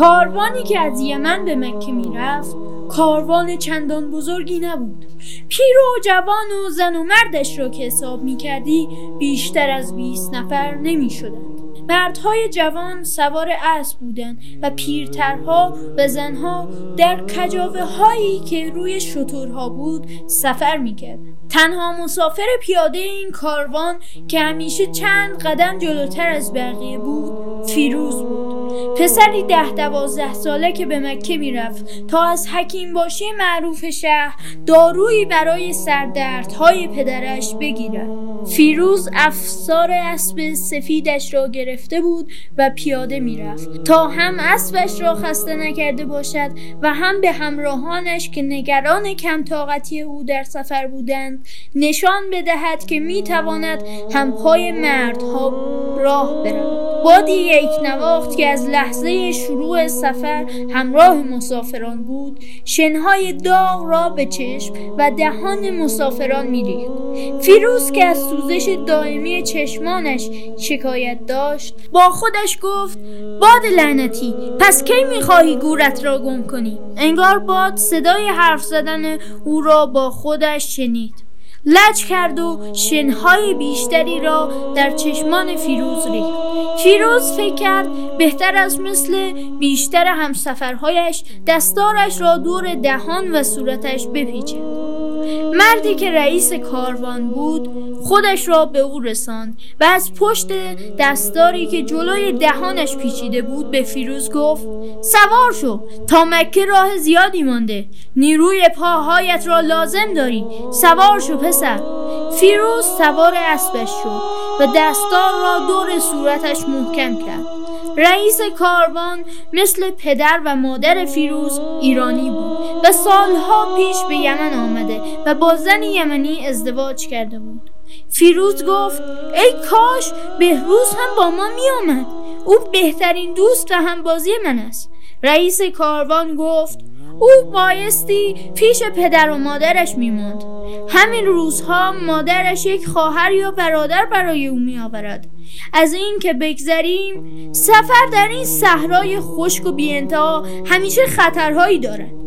کاروانی که از یمن به مکه می‌رفت کاروان چندان بزرگی نبود. پیر و جوان و زن و مردش را که حساب می کردی بیشتر از 20 نفر نمی شدند مردهای جوان سوار اسب بودند و پیرترها و زنها در کجاوه هایی که روی شطورها بود سفر می‌کردند. تنها مسافر پیاده این کاروان که همیشه چند قدم جلوتر از بقیه بود فیروز بود. پسری ده دوازده ساله که به مکه می‌رفت. تا از حکیم باشی معروف شهر دارویی برای سردردهای پدرش بگیرد. فیروز افسار اسب سفیدش را گرفته بود و پیاده می‌رفت. تا هم اسبش را خسته نکرده باشد و هم به همراهانش که نگران کم طاقتی او در سفر بودند نشان بدهد که می‌تواند هم پای مردها راه برود. بادی یک نواخت که از لحظه شروع سفر همراه مسافران بود شنهای داغ را به چشم و دهان مسافران میریخت. فیروز که از سوزش دائمی چشمانش شکایت داشت. با خودش گفت باد لعنتی پس کی می‌خواهی گورت را گم کنی؟ انگار باد صدای حرف زدن او را با خودش شنید. لج کرد و شنهای بیشتری را در چشمان فیروز ریخت. فیروز فکر کرد بهتر از مثل بیشتر همسفرهایش دستارش را دور دهان و صورتش بپیچد مردی که رئیس کاروان بود خودش را به او رساند و از پشت دستاری که جلوی دهانش پیچیده بود به فیروز گفت سوار شو تا مکه راه زیادی مانده نیروی پاهایت را لازم داری سوار شو پسر. فیروز سوار اسبش شد و دستار را دور صورتش محکم کرد. رئیس کاروان مثل پدر و مادر فیروز ایرانی بود و سالها پیش به یمن آمده و با زن یمنی ازدواج کرده بود. فیروز گفت ای کاش بهروز هم با ما می آمد او بهترین دوست و همبازی من است. رئیس کاروان گفت او بایستی پیش پدر و مادرش میموند همین روزها مادرش یک خواهر یا برادر برای او میآورد. از این که بگذریم سفر در این صحرای خشک و بیانتها همیشه خطرهایی دارد.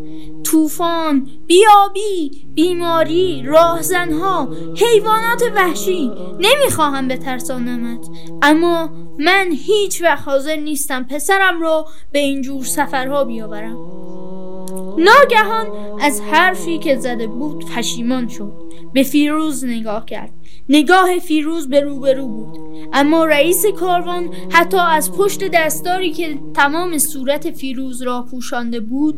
طوفان، بیابی، بیماری، راهزنها، حیوانات وحشی نمی‌خواهم بترسانمت اما من هیچ وقت حاضر نیستم پسرم را به اینجور سفرها بیاورم. ناگهان از حرفی که زده بود پشیمان شد. به فیروز نگاه کرد. نگاه فیروز به روبرو بود. اما رئیس کاروان حتی از پشت دستاری که تمام صورت فیروز را پوشانده بود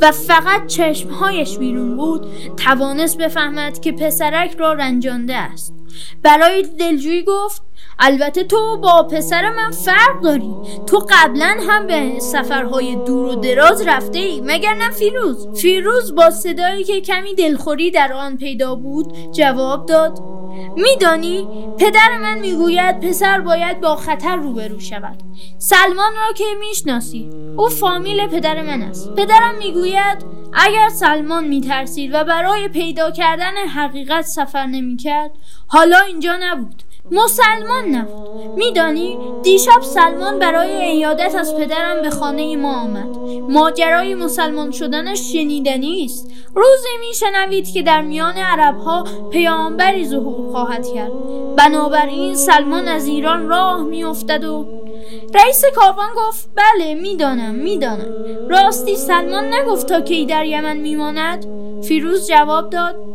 و فقط چشمهایش بیرون بود توانست بفهمد که پسرک را رنجانده است. برای دلجویی گفت البته تو با پسر من فرق داری. تو قبلا هم به سفرهای دور و دراز رفته ای مگر نه فیروز؟ فیروز با صدایی که کمی دلخوری در آن پیدا بود جواب داد میدانی پدر من می‌گوید پسر باید با خطر روبرو شود. سلمان را که می‌شناسی او فامیل پدر من است. پدرم می‌گوید اگر سلمان میترسید و برای پیدا کردن حقیقت سفر نمی‌کرد حالا اینجا نبود. مسلمان نبود میدانی؟ دیشب سلمان برای ایادت از پدرم به خانه ما آمد. ماجرای مسلمان شدنش شنیدنی است روزی میشنوید که در میان عربها پیامبری ظهور خواهد کرد. بنابراین سلمان از ایران راه میافتد و رئیس کاروان گفت بله می‌دانم می‌دانم. راستی سلمان نگفت تا کی در یمن میماند. فیروز جواب داد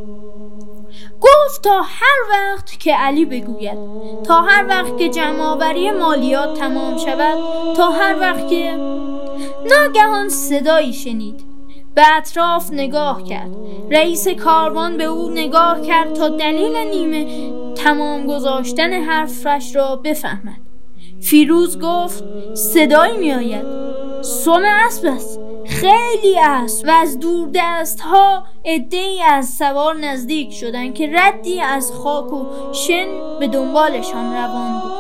گفت تا هر وقت که علی بگوید تا هر وقت که جمعآوری مالیات تمام شود تا هر وقت که ناگهان صدایی شنید. به اطراف نگاه کرد. رئیس کاروان به او نگاه کرد تا دلیل نیمه تمام گذاشتن حرفش را بفهمد. فیروز گفت صدایی میآید. سم اسب است. خیلی است و از دور دست ها ای از سوار نزدیک شدند که ردی از خاک و شن به دنبالشان روان بود.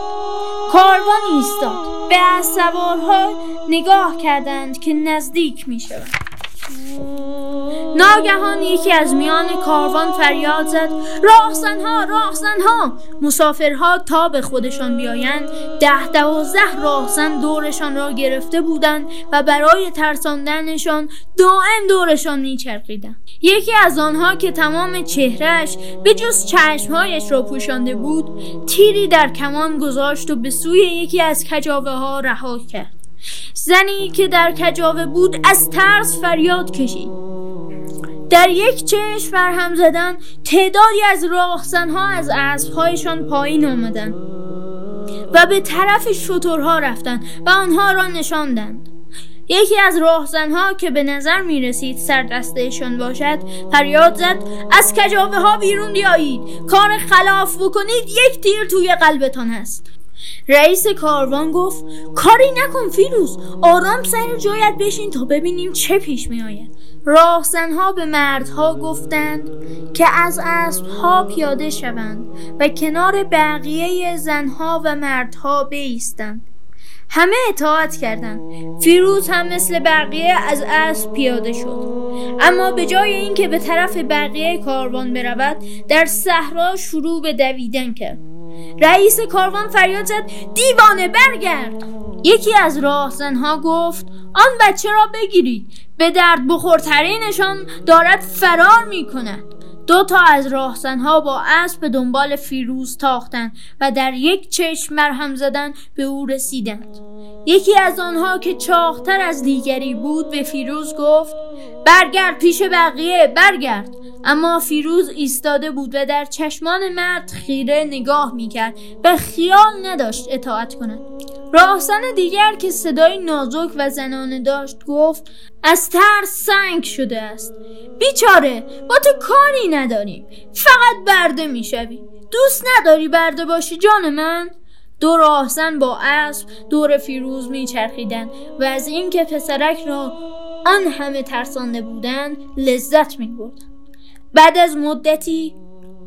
کاروان ایستاد. به از سوارها نگاه کردند که نزدیک می شوند ناگهان یکی از میان کاروان فریاد زد. راهزنها راهزنها مسافرها تا به خودشان بیایند ده دوازده راهزن دورشان را گرفته بودند و برای ترساندنشان دائم دورشان میچرخیدند. یکی از آنها که تمام چهرهش به جز چشمهایش را پوشانده بود تیری در کمان گذاشت و به سوی یکی از کجاوه ها رها کرد. زنی که در کجاوه بود از ترس فریاد کشید. در یک چشم برهم زدن تعدادی از راهزنها از اسبهایشان پایین آمدند و به طرف شترها رفتند و آنها را نشاندند یکی از راهزنها که به نظر می رسید سر دستهشان باشد فریاد زد از کجاوه ها بیرون بیایید کار خلاف بکنید یک تیر توی قلبتان هست. رئیس کاروان گفت کاری نکن فیروز آرام سر جایت بشین تا ببینیم چه پیش می آید راهزنها به مردها گفتند که از اسبها پیاده شوند و کنار بقیه زنها و مردها بیستند. همه اطاعت کردند. فیروز هم مثل بقیه از اسب پیاده شد. اما به جای اینکه به طرف بقیه کاروان برود در صحرا شروع به دویدن کرد. رئیس کاروان فریاد زد دیوانه برگرد. یکی از راهزنها گفت آن بچه را بگیرید به درد بخورترینشان دارد فرار می کند دو تا از راهزنها با اسب دنبال فیروز تاختند و در یک چشم مرهم زدن به او رسیدند. یکی از آنها که چاختر از دیگری بود به فیروز گفت برگرد پیش بقیه برگرد. اما فیروز ایستاده بود و در چشمان مرد خیره نگاه می‌کرد و خیال نداشت اطاعت کند. راهزن دیگر که صدای نازک و زنانه داشت گفت از ترس سنگ شده است. بیچاره با تو کاری نداریم. فقط برده می‌شوی. دوست نداری برده باشی جان من. دو راهزن با اسب دور فیروز میچرخیدند و از اینکه پسرک را آن همه ترسانده بودند لذت میبردند. بعد از مدتی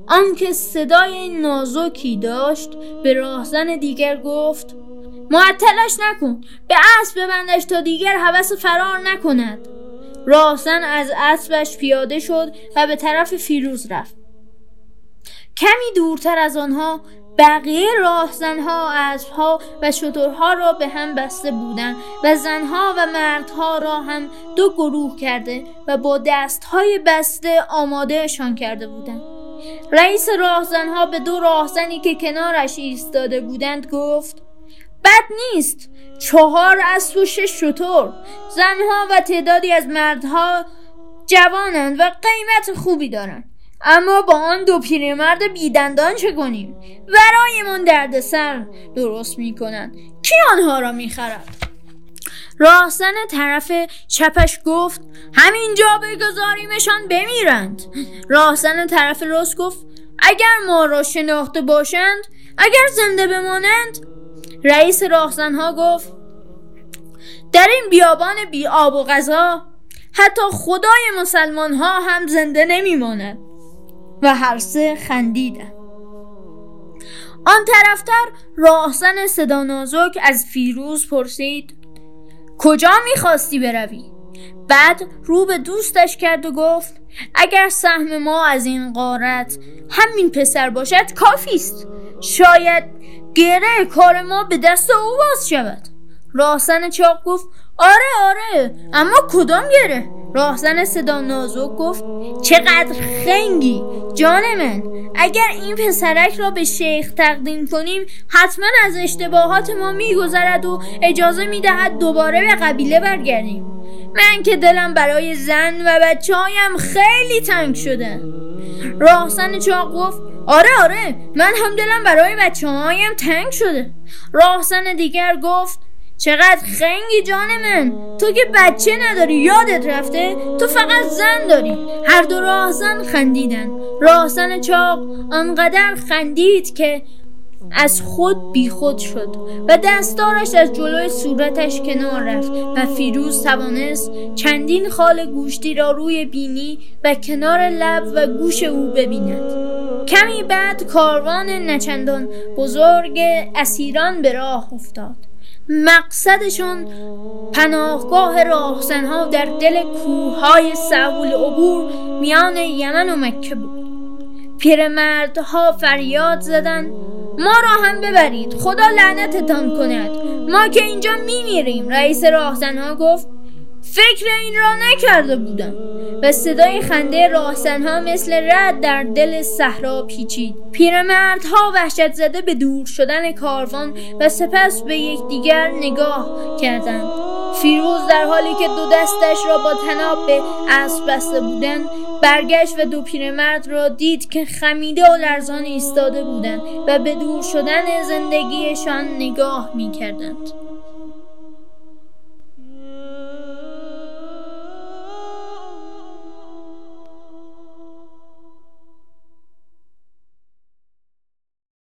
آنکه صدای نازکی داشت به راهزن دیگر گفت معطلش نکن به اسب ببندش تا دیگر حوس فرار نکند. راهزن از اسبش پیاده شد و به طرف فیروز رفت. کمی دورتر از آنها بقیه راهزنها اسبها و شترها را به هم بسته بودند و زنها و مردها را هم دو گروه کرده و با دستهای بسته آمادهشان کرده بودند. رئیس راهزنها به دو راهزنی که کنارش ایستاده بودند گفت بد نیست. چهار اسب و شش زنها و تعدادی از مردها جوانند و قیمت خوبی دارند. اما با آن دو پیرمرد بیدندان چه کنیم؟ برایمان دردسر درست می‌کنند. کی آنها را می‌خرد؟ راهزن طرف چپش گفت همینجا بگذاریمشان بمیرند. راهزن طرف راست گفت اگر ما را شناخته باشند اگر زنده بمانند. رئیس راهزنها گفت در این بیابان بی آب و غذا حتی خدای مسلمان ها هم زنده نمیماند. و هر سه خندیدن. آن طرفتر راهزن صدا نازک از فیروز پرسید کجا می‌خواستی بروی؟ بعد رو به دوستش کرد و گفت اگر سهم ما از این قارت همین پسر باشد کافی است شاید گره کار ما به دست او باز شود. راهزن چاق گفت آره آره اما کدام گره؟ راهزن صدا نازک گفت چقدر خنگی جان من. اگر این پسرک را به شیخ تقدیم کنیم حتما از اشتباهات ما میگذرد و اجازه می‌دهد دوباره به قبیله برگردیم. من که دلم برای زن و بچه هایم خیلی تنگ شده. راهزن چاق گفت آره آره من هم دلم برای بچه هایم تنگ شده. راهزن دیگر گفت چقدر خنگی جان من تو که بچه نداری یادت رفته؟ تو فقط زن داری. هر دو راهزن خندیدن. راهزن چاق آنقدر خندید که از خود بیخود شد و دستارش از جلوی صورتش کنار رفت و فیروز توانست چندین خال گوشتی را روی بینی و کنار لب و گوش او ببیند. کمی بعد کاروان نچندان بزرگ اسیران به راه افتاد. مقصدشون پناهگاه راهزنها در دل کوههای سهول عبور میان یمن و مکه بود. پیرمردها فریاد زدند ما را هم ببرید خدا لعنتتان کند ما که اینجا میمیریم. رئیس راهزنها گفت فکر این را نکرده بودم. و صدای خنده راهزنها مثل رد در دل صحرا پیچید پیرمردها وحشت زده به دور شدن کاروان و سپس به یکدیگر نگاه کردند فیروز در حالی که دو دستش را با تناب به اسب بسته بودند برگشت و دو پیرمرد را دید که خمیده و لرزان ایستاده بودند و به دور شدن زندگیشان نگاه می کردند.